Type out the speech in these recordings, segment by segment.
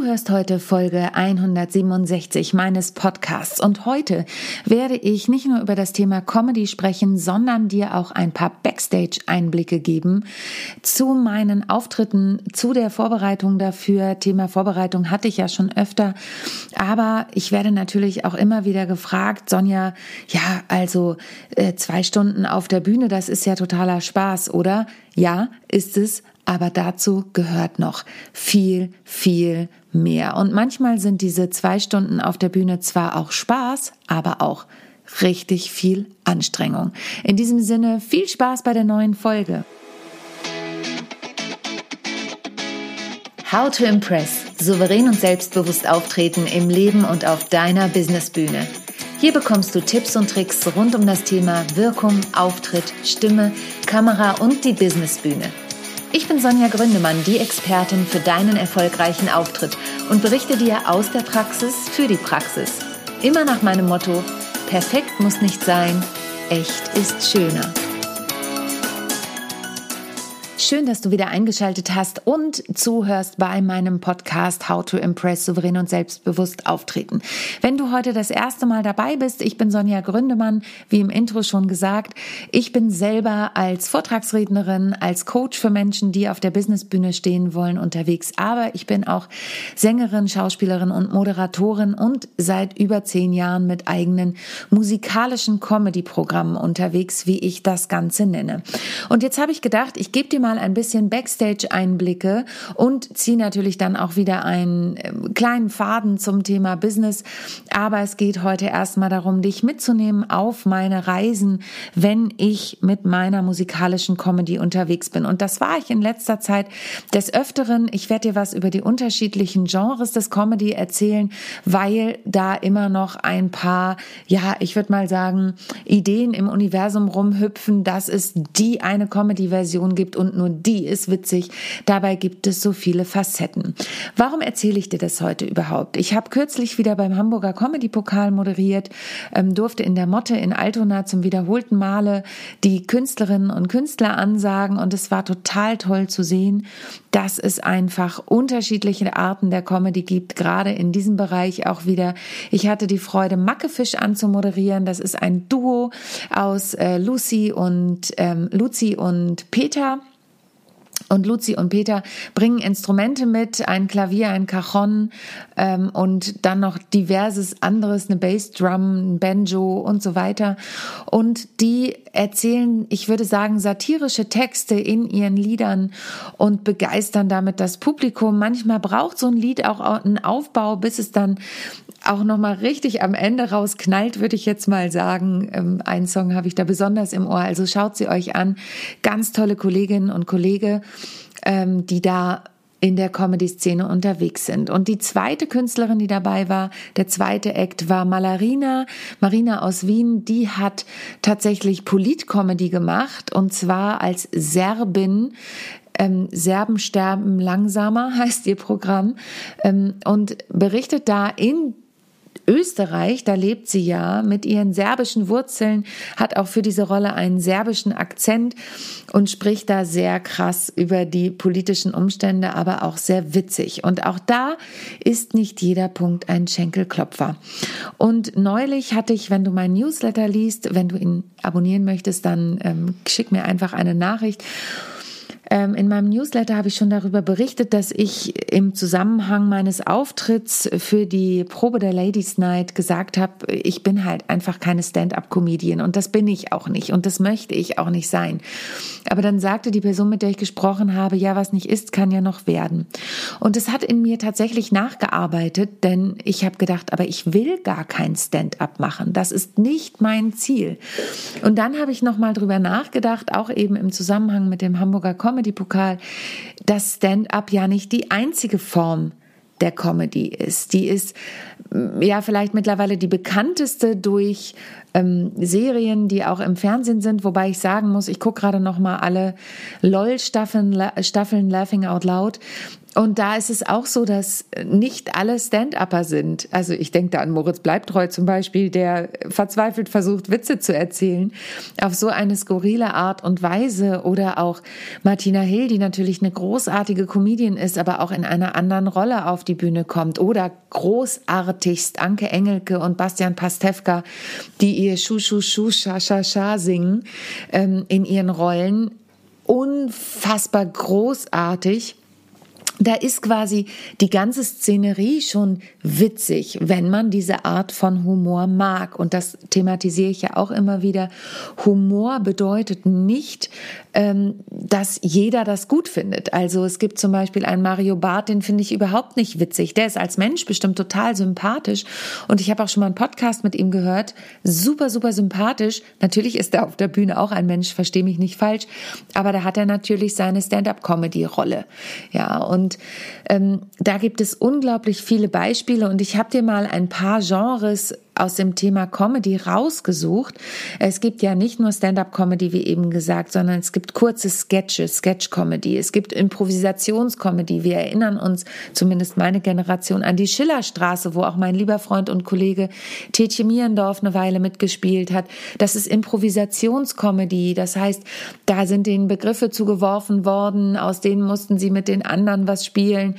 Du hörst heute Folge 167 meines Podcasts und heute werde ich nicht nur über das Thema Comedy sprechen, sondern dir auch ein paar Backstage-Einblicke geben zu meinen Auftritten, zu der Vorbereitung dafür. Thema Vorbereitung hatte ich ja schon öfter, aber ich werde natürlich auch immer wieder gefragt, Sonja, ja, also äh, zwei Stunden auf der Bühne, das ist ja totaler Spaß, oder? Ja, ist es, aber dazu gehört noch viel, viel mehr. Und manchmal sind diese zwei Stunden auf der Bühne zwar auch Spaß, aber auch richtig viel Anstrengung. In diesem Sinne viel Spaß bei der neuen Folge. How to Impress. Souverän und selbstbewusst auftreten im Leben und auf deiner Businessbühne. Hier bekommst du Tipps und Tricks rund um das Thema Wirkung, Auftritt, Stimme, Kamera und die Businessbühne. Ich bin Sonja Gründemann, die Expertin für deinen erfolgreichen Auftritt und berichte dir aus der Praxis für die Praxis. Immer nach meinem Motto, perfekt muss nicht sein, echt ist schöner. Schön, dass du wieder eingeschaltet hast und zuhörst bei meinem Podcast How to Impress souverän und selbstbewusst auftreten. Wenn du heute das erste Mal dabei bist, ich bin Sonja Gründemann, wie im Intro schon gesagt. Ich bin selber als Vortragsrednerin, als Coach für Menschen, die auf der Businessbühne stehen wollen, unterwegs. Aber ich bin auch Sängerin, Schauspielerin und Moderatorin und seit über zehn Jahren mit eigenen musikalischen Comedy-Programmen unterwegs, wie ich das Ganze nenne. Und jetzt habe ich gedacht, ich gebe dir mal mal ein bisschen Backstage-Einblicke und ziehe natürlich dann auch wieder einen ähm, kleinen Faden zum Thema Business. Aber es geht heute erstmal darum, dich mitzunehmen auf meine Reisen, wenn ich mit meiner musikalischen Comedy unterwegs bin. Und das war ich in letzter Zeit des Öfteren. Ich werde dir was über die unterschiedlichen Genres des Comedy erzählen, weil da immer noch ein paar, ja, ich würde mal sagen, Ideen im Universum rumhüpfen, dass es die eine Comedy-Version gibt und nur die ist witzig. Dabei gibt es so viele Facetten. Warum erzähle ich dir das heute überhaupt? Ich habe kürzlich wieder beim Hamburger Comedy Pokal moderiert, ähm, durfte in der Motte in Altona zum wiederholten Male die Künstlerinnen und Künstler ansagen und es war total toll zu sehen, dass es einfach unterschiedliche Arten der Comedy gibt, gerade in diesem Bereich auch wieder. Ich hatte die Freude, Mackefisch anzumoderieren. Das ist ein Duo aus äh, Lucy und ähm, Lucy und Peter. Und Luzi und Peter bringen Instrumente mit, ein Klavier, ein Cajon ähm, und dann noch diverses anderes, eine Bassdrum, ein Banjo und so weiter. Und die erzählen, ich würde sagen, satirische Texte in ihren Liedern und begeistern damit das Publikum. Manchmal braucht so ein Lied auch einen Aufbau, bis es dann auch noch mal richtig am Ende rausknallt, würde ich jetzt mal sagen. Ähm, einen Song habe ich da besonders im Ohr, also schaut sie euch an. Ganz tolle Kolleginnen und Kollegen, ähm, die da in der Comedy-Szene unterwegs sind. Und die zweite Künstlerin, die dabei war, der zweite Act war Malarina, Marina aus Wien, die hat tatsächlich Polit-Comedy gemacht und zwar als Serbin ähm, Serben sterben langsamer heißt ihr Programm ähm, und berichtet da in Österreich, da lebt sie ja mit ihren serbischen Wurzeln, hat auch für diese Rolle einen serbischen Akzent und spricht da sehr krass über die politischen Umstände, aber auch sehr witzig. Und auch da ist nicht jeder Punkt ein Schenkelklopfer. Und neulich hatte ich, wenn du meinen Newsletter liest, wenn du ihn abonnieren möchtest, dann ähm, schick mir einfach eine Nachricht. Ähm, in meinem Newsletter habe ich schon darüber berichtet, dass ich im Zusammenhang meines Auftritts für die Probe der Ladies Night gesagt habe, ich bin halt einfach keine Stand-up-Comedian und das bin ich auch nicht und das möchte ich auch nicht sein. Aber dann sagte die Person, mit der ich gesprochen habe, ja, was nicht ist, kann ja noch werden. Und es hat in mir tatsächlich nachgearbeitet, denn ich habe gedacht, aber ich will gar kein Stand-up machen. Das ist nicht mein Ziel. Und dann habe ich noch mal drüber nachgedacht, auch eben im Zusammenhang mit dem Hamburger Comedy-Pokal, dass Stand-up ja nicht die einzige Form der Comedy ist. Die ist mm, ja vielleicht mittlerweile die bekannteste durch ähm, Serien, die auch im Fernsehen sind, wobei ich sagen muss, ich gucke gerade noch mal alle LOL Staffeln, Staffeln Laughing Out Loud Und da ist es auch so, dass nicht alle Stand-Upper sind. Also ich denke da an Moritz Bleibtreu zum Beispiel, der verzweifelt versucht, Witze zu erzählen auf so eine skurrile Art und Weise. Oder auch Martina Hill, die natürlich eine großartige Comedian ist, aber auch in einer anderen Rolle auf die Bühne kommt. Oder großartigst Anke Engelke und Bastian Pastewka, die ihr Schu Schu Schu Scha Scha Scha singen ähm, in ihren Rollen. Unfassbar großartig da ist quasi die ganze Szenerie schon witzig, wenn man diese Art von Humor mag. Und das thematisiere ich ja auch immer wieder. Humor bedeutet nicht, ähm, dass jeder das gut findet. Also es gibt zum Beispiel einen Mario Barth, den finde ich überhaupt nicht witzig. Der ist als Mensch bestimmt total sympathisch. Und ich habe auch schon mal einen Podcast mit ihm gehört. Super, super sympathisch. Natürlich ist er auf der Bühne auch ein Mensch, verstehe mich nicht falsch. Aber da hat er natürlich seine Stand-up-Comedy-Rolle. Ja, und und ähm, da gibt es unglaublich viele Beispiele. Und ich habe dir mal ein paar Genres aus dem Thema Comedy rausgesucht. Es gibt ja nicht nur Stand-up-Comedy, wie eben gesagt, sondern es gibt kurze Sketches, Sketch-Comedy. Es gibt Improvisationscomedy. Wir erinnern uns, zumindest meine Generation, an die Schillerstraße, wo auch mein lieber Freund und Kollege Tetje Mierendorf eine Weile mitgespielt hat. Das ist Improvisationscomedy. Das heißt, da sind denen Begriffe zugeworfen worden, aus denen mussten sie mit den anderen was spielen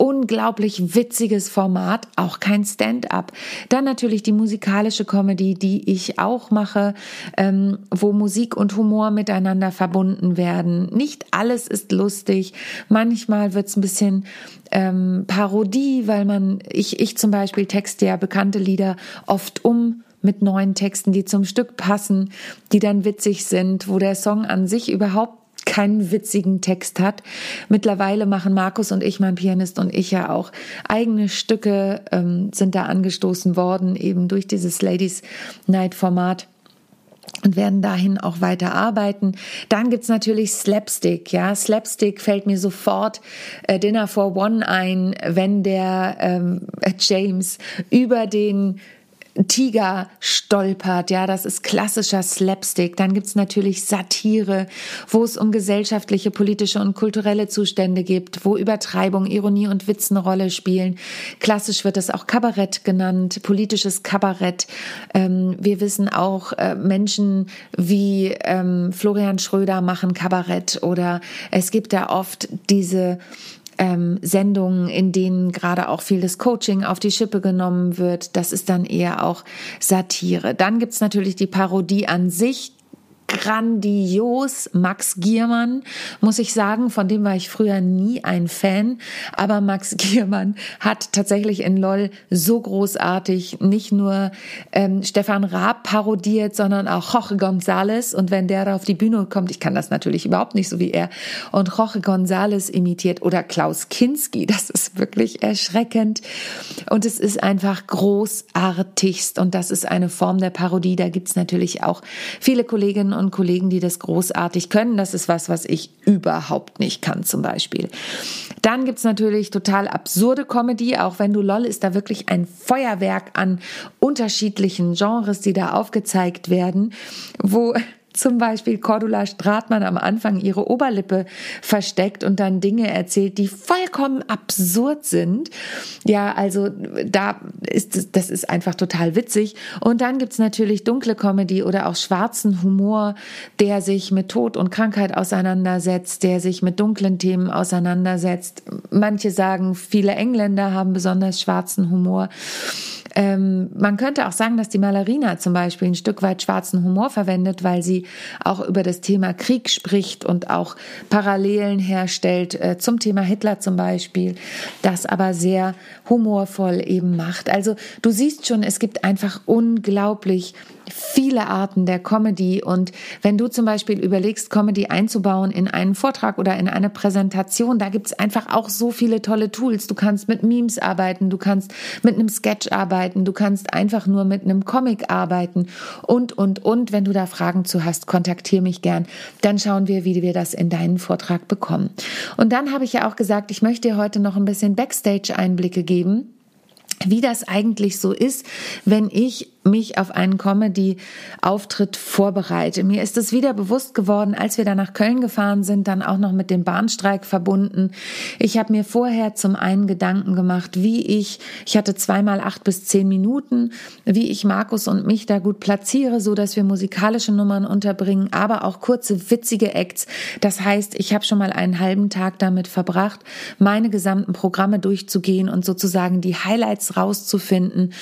unglaublich witziges Format, auch kein Stand-up. Dann natürlich die musikalische Comedy, die ich auch mache, ähm, wo Musik und Humor miteinander verbunden werden. Nicht alles ist lustig. Manchmal wird es ein bisschen ähm, Parodie, weil man, ich, ich zum Beispiel texte ja bekannte Lieder oft um mit neuen Texten, die zum Stück passen, die dann witzig sind, wo der Song an sich überhaupt keinen witzigen Text hat. Mittlerweile machen Markus und ich, mein Pianist und ich ja auch eigene Stücke, ähm, sind da angestoßen worden, eben durch dieses Ladies Night Format und werden dahin auch weiter arbeiten. Dann gibt's natürlich Slapstick. Ja, Slapstick fällt mir sofort äh, Dinner for One ein, wenn der ähm, James über den Tiger stolpert, ja, das ist klassischer Slapstick. Dann gibt's natürlich Satire, wo es um gesellschaftliche, politische und kulturelle Zustände gibt, wo Übertreibung, Ironie und Witz eine Rolle spielen. Klassisch wird es auch Kabarett genannt, politisches Kabarett. Ähm, wir wissen auch, äh, Menschen wie ähm, Florian Schröder machen Kabarett oder es gibt da oft diese ähm, Sendungen, in denen gerade auch viel das Coaching auf die Schippe genommen wird. Das ist dann eher auch Satire. Dann gibt's natürlich die Parodie an sich grandios. Max Giermann, muss ich sagen, von dem war ich früher nie ein Fan. Aber Max Giermann hat tatsächlich in LOL so großartig nicht nur ähm, Stefan Raab parodiert, sondern auch Jorge González. Und wenn der da auf die Bühne kommt, ich kann das natürlich überhaupt nicht so wie er, und Jorge González imitiert oder Klaus Kinski, das ist wirklich erschreckend. Und es ist einfach großartigst. Und das ist eine Form der Parodie. Da gibt's natürlich auch viele Kolleginnen und Kollegen, die das großartig können. Das ist was, was ich überhaupt nicht kann zum Beispiel. Dann gibt's natürlich total absurde Comedy, auch wenn du LOL ist da wirklich ein Feuerwerk an unterschiedlichen Genres, die da aufgezeigt werden, wo zum Beispiel Cordula Stratmann am Anfang ihre Oberlippe versteckt und dann Dinge erzählt, die vollkommen absurd sind. Ja, also da ist das ist einfach total witzig. Und dann gibt's natürlich dunkle Comedy oder auch schwarzen Humor, der sich mit Tod und Krankheit auseinandersetzt, der sich mit dunklen Themen auseinandersetzt. Manche sagen, viele Engländer haben besonders schwarzen Humor. Ähm, man könnte auch sagen, dass die Malerina zum Beispiel ein Stück weit schwarzen Humor verwendet, weil sie auch über das Thema Krieg spricht und auch Parallelen herstellt äh, zum Thema Hitler zum Beispiel, das aber sehr humorvoll eben macht. Also du siehst schon, es gibt einfach unglaublich viele Arten der Comedy. Und wenn du zum Beispiel überlegst, Comedy einzubauen in einen Vortrag oder in eine Präsentation, da gibt's einfach auch so viele tolle Tools. Du kannst mit Memes arbeiten, du kannst mit einem Sketch arbeiten, du kannst einfach nur mit einem Comic arbeiten und, und, und. Wenn du da Fragen zu hast, kontaktiere mich gern. Dann schauen wir, wie wir das in deinen Vortrag bekommen. Und dann habe ich ja auch gesagt, ich möchte dir heute noch ein bisschen Backstage-Einblicke geben wie das eigentlich so ist, wenn ich mich auf einen Comedy-Auftritt vorbereite. Mir ist es wieder bewusst geworden, als wir da nach Köln gefahren sind, dann auch noch mit dem Bahnstreik verbunden. Ich habe mir vorher zum einen Gedanken gemacht, wie ich, ich hatte zweimal acht bis zehn Minuten, wie ich Markus und mich da gut platziere, so dass wir musikalische Nummern unterbringen, aber auch kurze witzige Acts. Das heißt, ich habe schon mal einen halben Tag damit verbracht, meine gesamten Programme durchzugehen und sozusagen die Highlights rauszufinden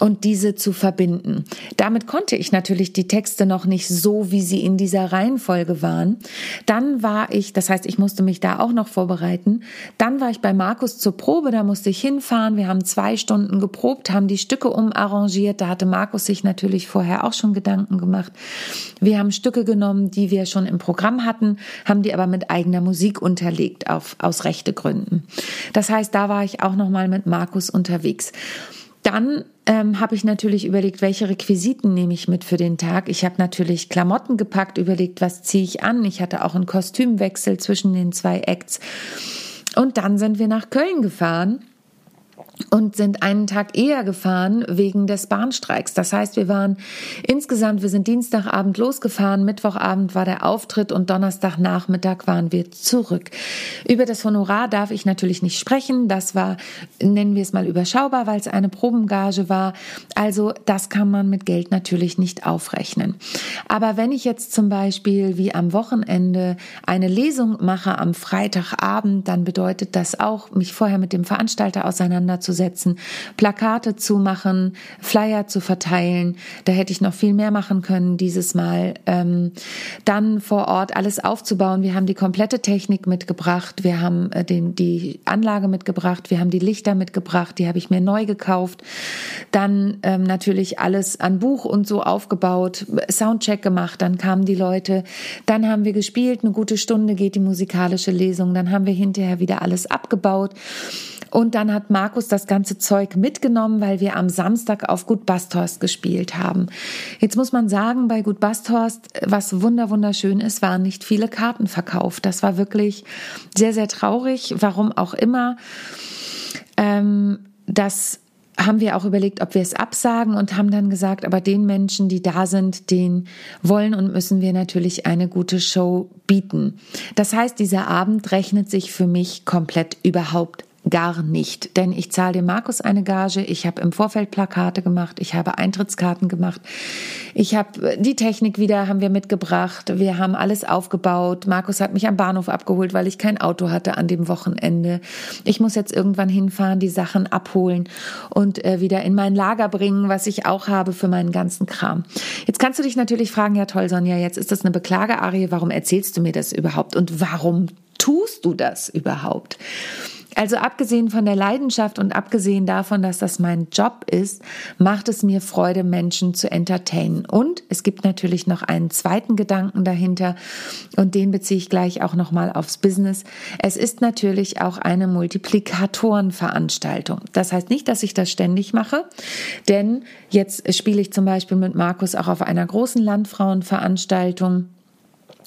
und diese zu verbinden verbinden. Damit konnte ich natürlich die Texte noch nicht so, wie sie in dieser Reihenfolge waren. Dann war ich, das heißt, ich musste mich da auch noch vorbereiten. Dann war ich bei Markus zur Probe, da musste ich hinfahren. Wir haben zwei Stunden geprobt, haben die Stücke umarrangiert. Da hatte Markus sich natürlich vorher auch schon Gedanken gemacht. Wir haben Stücke genommen, die wir schon im Programm hatten, haben die aber mit eigener Musik unterlegt, auf, aus rechte Gründen. Das heißt, da war ich auch noch mal mit Markus unterwegs. Dann ähm, habe ich natürlich überlegt, welche Requisiten nehme ich mit für den Tag. Ich habe natürlich Klamotten gepackt, überlegt, was ziehe ich an. Ich hatte auch einen Kostümwechsel zwischen den zwei Acts. Und dann sind wir nach Köln gefahren und sind einen Tag eher gefahren wegen des Bahnstreiks. Das heißt, wir waren insgesamt, wir sind Dienstagabend losgefahren, Mittwochabend war der Auftritt und Donnerstagnachmittag waren wir zurück. Über das Honorar darf ich natürlich nicht sprechen. Das war, nennen wir es mal überschaubar, weil es eine Probengage war. Also das kann man mit Geld natürlich nicht aufrechnen. Aber wenn ich jetzt zum Beispiel wie am Wochenende eine Lesung mache am Freitagabend, dann bedeutet das auch, mich vorher mit dem Veranstalter auseinanderzusetzen auseinanderzusetzen, Plakate zu machen, Flyer zu verteilen. Da hätte ich noch viel mehr machen können dieses Mal. Ähm, dann vor Ort alles aufzubauen. Wir haben die komplette Technik mitgebracht. Wir haben äh, den, die Anlage mitgebracht. Wir haben die Lichter mitgebracht. Die habe ich mir neu gekauft. Dann ähm, natürlich alles an Buch und so aufgebaut, Soundcheck gemacht. Dann kamen die Leute. Dann haben wir gespielt. Eine gute Stunde geht die musikalische Lesung. Dann haben wir hinterher wieder alles abgebaut. Und dann hat Markus das ganze Zeug mitgenommen, weil wir am Samstag auf Gut Basthorst gespielt haben. Jetzt muss man sagen, bei Gut Basthorst, was wunder wunderschön ist, waren nicht viele Karten verkauft. Das war wirklich sehr, sehr traurig. Warum auch immer. Ähm, das haben wir auch überlegt, ob wir es absagen und haben dann gesagt, aber den Menschen, die da sind, den wollen und müssen wir natürlich eine gute Show bieten. Das heißt, dieser Abend rechnet sich für mich komplett überhaupt gar nicht. Denn ich zahle dem Markus eine Gage, ich habe im Vorfeld Plakate gemacht, ich habe Eintrittskarten gemacht, ich habe die Technik wieder haben wir mitgebracht, wir haben alles aufgebaut. Markus hat mich am Bahnhof abgeholt, weil ich kein Auto hatte an dem Wochenende. Ich muss jetzt irgendwann hinfahren, die Sachen abholen und äh, wieder in mein Lager bringen, was ich auch habe für meinen ganzen Kram. Jetzt kannst du dich natürlich fragen, ja toll, Sonja, jetzt ist das eine Beklagearie, warum erzählst du mir das überhaupt und warum tust du das überhaupt? Also abgesehen von der Leidenschaft und abgesehen davon, dass das mein Job ist, macht es mir Freude, Menschen zu entertainen. Und es gibt natürlich noch einen zweiten Gedanken dahinter und den beziehe ich gleich auch nochmal aufs Business. Es ist natürlich auch eine Multiplikatorenveranstaltung. Das heißt nicht, dass ich das ständig mache, denn jetzt spiele ich zum Beispiel mit Markus auch auf einer großen Landfrauenveranstaltung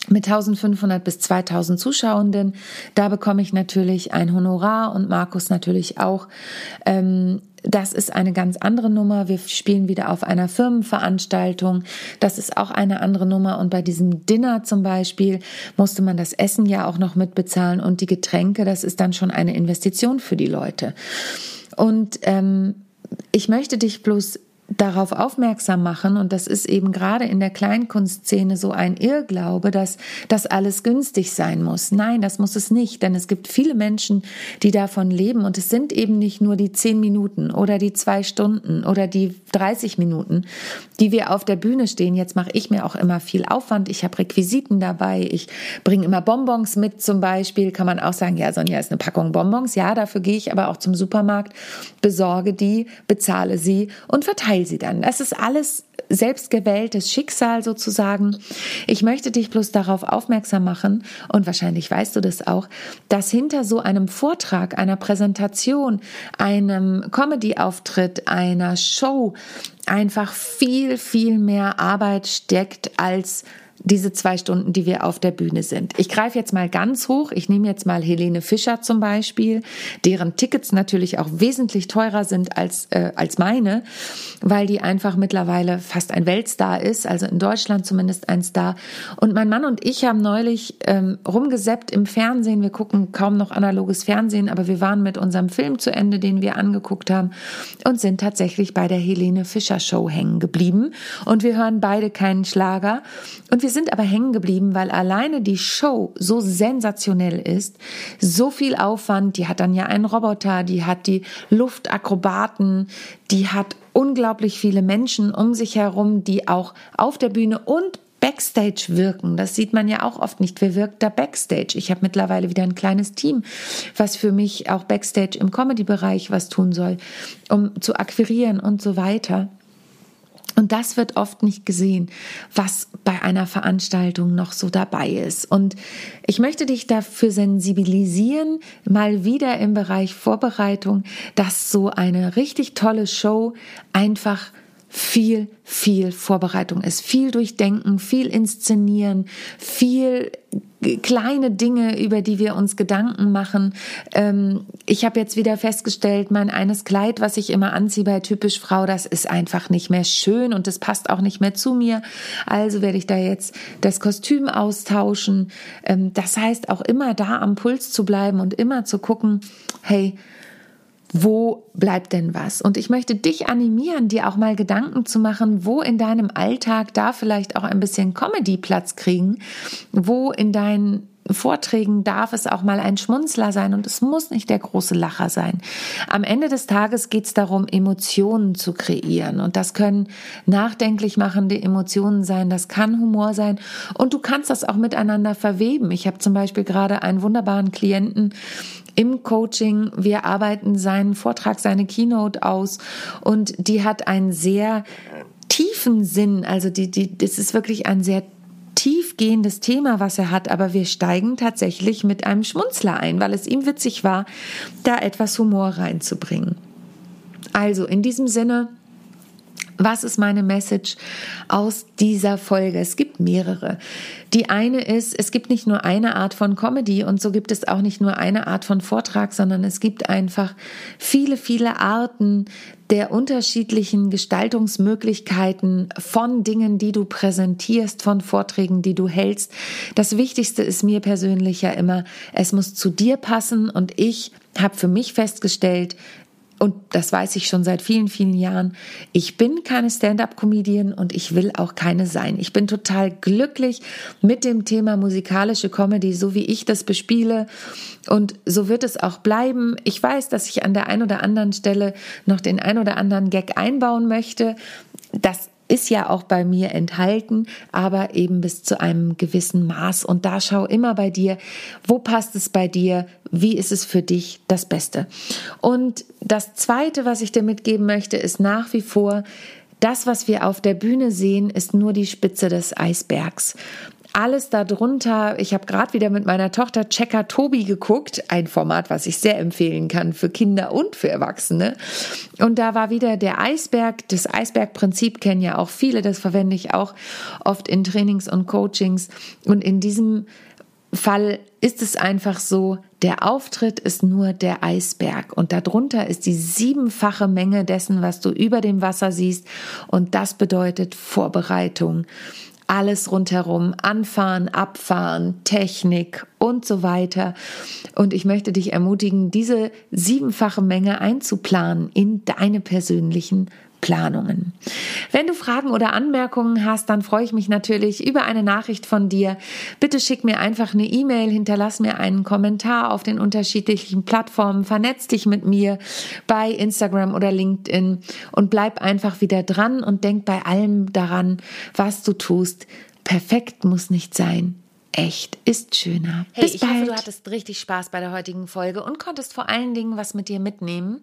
mit 1500 bis 2000 Zuschauenden. Da bekomme ich natürlich ein Honorar und Markus natürlich auch. Ähm, das ist eine ganz andere Nummer. Wir spielen wieder auf einer Firmenveranstaltung. Das ist auch eine andere Nummer. Und bei diesem Dinner zum Beispiel musste man das Essen ja auch noch mitbezahlen und die Getränke. Das ist dann schon eine Investition für die Leute. Und ähm, ich möchte dich bloß darauf aufmerksam machen und das ist eben gerade in der Kleinkunstszene so ein Irrglaube, dass das alles günstig sein muss. Nein, das muss es nicht, denn es gibt viele Menschen, die davon leben und es sind eben nicht nur die zehn Minuten oder die zwei Stunden oder die 30 Minuten, die wir auf der Bühne stehen. Jetzt mache ich mir auch immer viel Aufwand. Ich habe Requisiten dabei. Ich bringe immer Bonbons mit zum Beispiel. Kann man auch sagen, ja, Sonja ist eine Packung Bonbons. Ja, dafür gehe ich aber auch zum Supermarkt, besorge die, bezahle sie und verteile heil sie dann. Das ist alles selbstgewähltes Schicksal sozusagen. Ich möchte dich bloß darauf aufmerksam machen, und wahrscheinlich weißt du das auch, dass hinter so einem Vortrag, einer Präsentation, einem Comedy-Auftritt, einer Show einfach viel, viel mehr Arbeit steckt als diese zwei Stunden, die wir auf der Bühne sind. Ich greife jetzt mal ganz hoch. Ich nehme jetzt mal Helene Fischer zum Beispiel, deren Tickets natürlich auch wesentlich teurer sind als, äh, als meine, weil die einfach mittlerweile fast ein Weltstar ist, also in Deutschland zumindest ein Star. Und mein Mann und ich haben neulich ähm, rumgesäppt im Fernsehen. Wir gucken kaum noch analoges Fernsehen, aber wir waren mit unserem Film zu Ende, den wir angeguckt haben und sind tatsächlich bei der Helene Fischer Show hängen geblieben. Und wir hören beide keinen Schlager. Und wir sind aber hängen geblieben, weil alleine die Show so sensationell ist, so viel Aufwand, die hat dann ja einen Roboter, die hat die Luftakrobaten, die hat unglaublich viele Menschen um sich herum, die auch auf der Bühne und Backstage wirken. Das sieht man ja auch oft nicht. Wer wirkt da Backstage? Ich habe mittlerweile wieder ein kleines Team, was für mich auch Backstage im Comedy-Bereich was tun soll, um zu akquirieren und so weiter. Und das wird oft nicht gesehen, was bei einer Veranstaltung noch so dabei ist. Und ich möchte dich dafür sensibilisieren, mal wieder im Bereich Vorbereitung, dass so eine richtig tolle Show einfach viel, viel Vorbereitung ist. Viel durchdenken, viel inszenieren, viel kleine Dinge, über die wir uns Gedanken machen. Ähm, ich habe jetzt wieder festgestellt, mein eines Kleid, was ich immer anziehe bei typisch Frau, das ist einfach nicht mehr schön und das passt auch nicht mehr zu mir. Also werde ich da jetzt das Kostüm austauschen. Ähm, das heißt auch immer da am Puls zu bleiben und immer zu gucken, hey, wo bleibt denn was? Und ich möchte dich animieren, dir auch mal Gedanken zu machen, wo in deinem Alltag da vielleicht auch ein bisschen Comedy Platz kriegen, wo in deinen Vorträgen darf es auch mal ein Schmunzler sein und es muss nicht der große Lacher sein. Am Ende des Tages geht es darum, Emotionen zu kreieren und das können nachdenklich machende Emotionen sein, das kann Humor sein und du kannst das auch miteinander verweben. Ich habe zum Beispiel gerade einen wunderbaren Klienten, im Coaching. Wir arbeiten seinen Vortrag, seine Keynote aus und die hat einen sehr tiefen Sinn. Also die, die, das ist wirklich ein sehr tiefgehendes Thema, was er hat, aber wir steigen tatsächlich mit einem Schmunzler ein, weil es ihm witzig war, da etwas Humor reinzubringen. Also in diesem Sinne, was ist meine Message aus dieser Folge? Es gibt mehrere. Die eine ist, es gibt nicht nur eine Art von Comedy und so gibt es auch nicht nur eine Art von Vortrag, sondern es gibt einfach viele, viele Arten der unterschiedlichen Gestaltungsmöglichkeiten von Dingen, die du präsentierst, von Vorträgen, die du hältst. Das Wichtigste ist mir persönlich ja immer, es muss zu dir passen und ich habe für mich festgestellt, und das weiß ich schon seit vielen, vielen Jahren, ich bin keine Stand-up-Comedian und ich will auch keine sein. Ich bin total glücklich mit dem Thema musikalische Comedy, so wie ich das bespiele. Und so wird es auch bleiben. Ich weiß, dass ich an der einen oder anderen Stelle noch den ein oder anderen Gag einbauen möchte. Das ist ja auch bei mir enthalten, aber eben bis zu einem gewissen Maß. Und da schau immer bei dir, wo passt es bei dir, wie ist es für dich das Beste. Und das Zweite, was ich dir mitgeben möchte, ist nach wie vor, das, was wir auf der Bühne sehen, ist nur die Spitze des Eisbergs alles darunter. Ich habe gerade wieder mit meiner Tochter Checker Tobi geguckt, ein Format, was ich sehr empfehlen kann für Kinder und für Erwachsene. Und da war wieder der Eisberg. Das Eisbergprinzip kennen ja auch viele. Das verwende ich auch oft in Trainings und Coachings. Und in diesem Fall ist es einfach so, der Auftritt ist nur der Eisberg und darunter ist die siebenfache Menge dessen, was du über dem Wasser siehst und das bedeutet Vorbereitung alles rundherum, anfahren, abfahren, Technik und so weiter. Und ich möchte dich ermutigen, diese siebenfache Menge einzuplanen in deine persönlichen Planungen. Wenn du Fragen oder Anmerkungen hast, dann freue ich mich natürlich über eine Nachricht von dir. Bitte schick mir einfach eine E-Mail, hinterlass mir einen Kommentar auf den unterschiedlichen Plattformen, vernetz dich mit mir bei Instagram oder LinkedIn und bleib einfach wieder dran und denk bei allem daran, was du tust. Perfekt muss nicht sein. Echt ist schöner. Hey, Bis ich bald. hoffe, du hattest richtig Spaß bei der heutigen Folge und konntest vor allen Dingen was mit dir mitnehmen.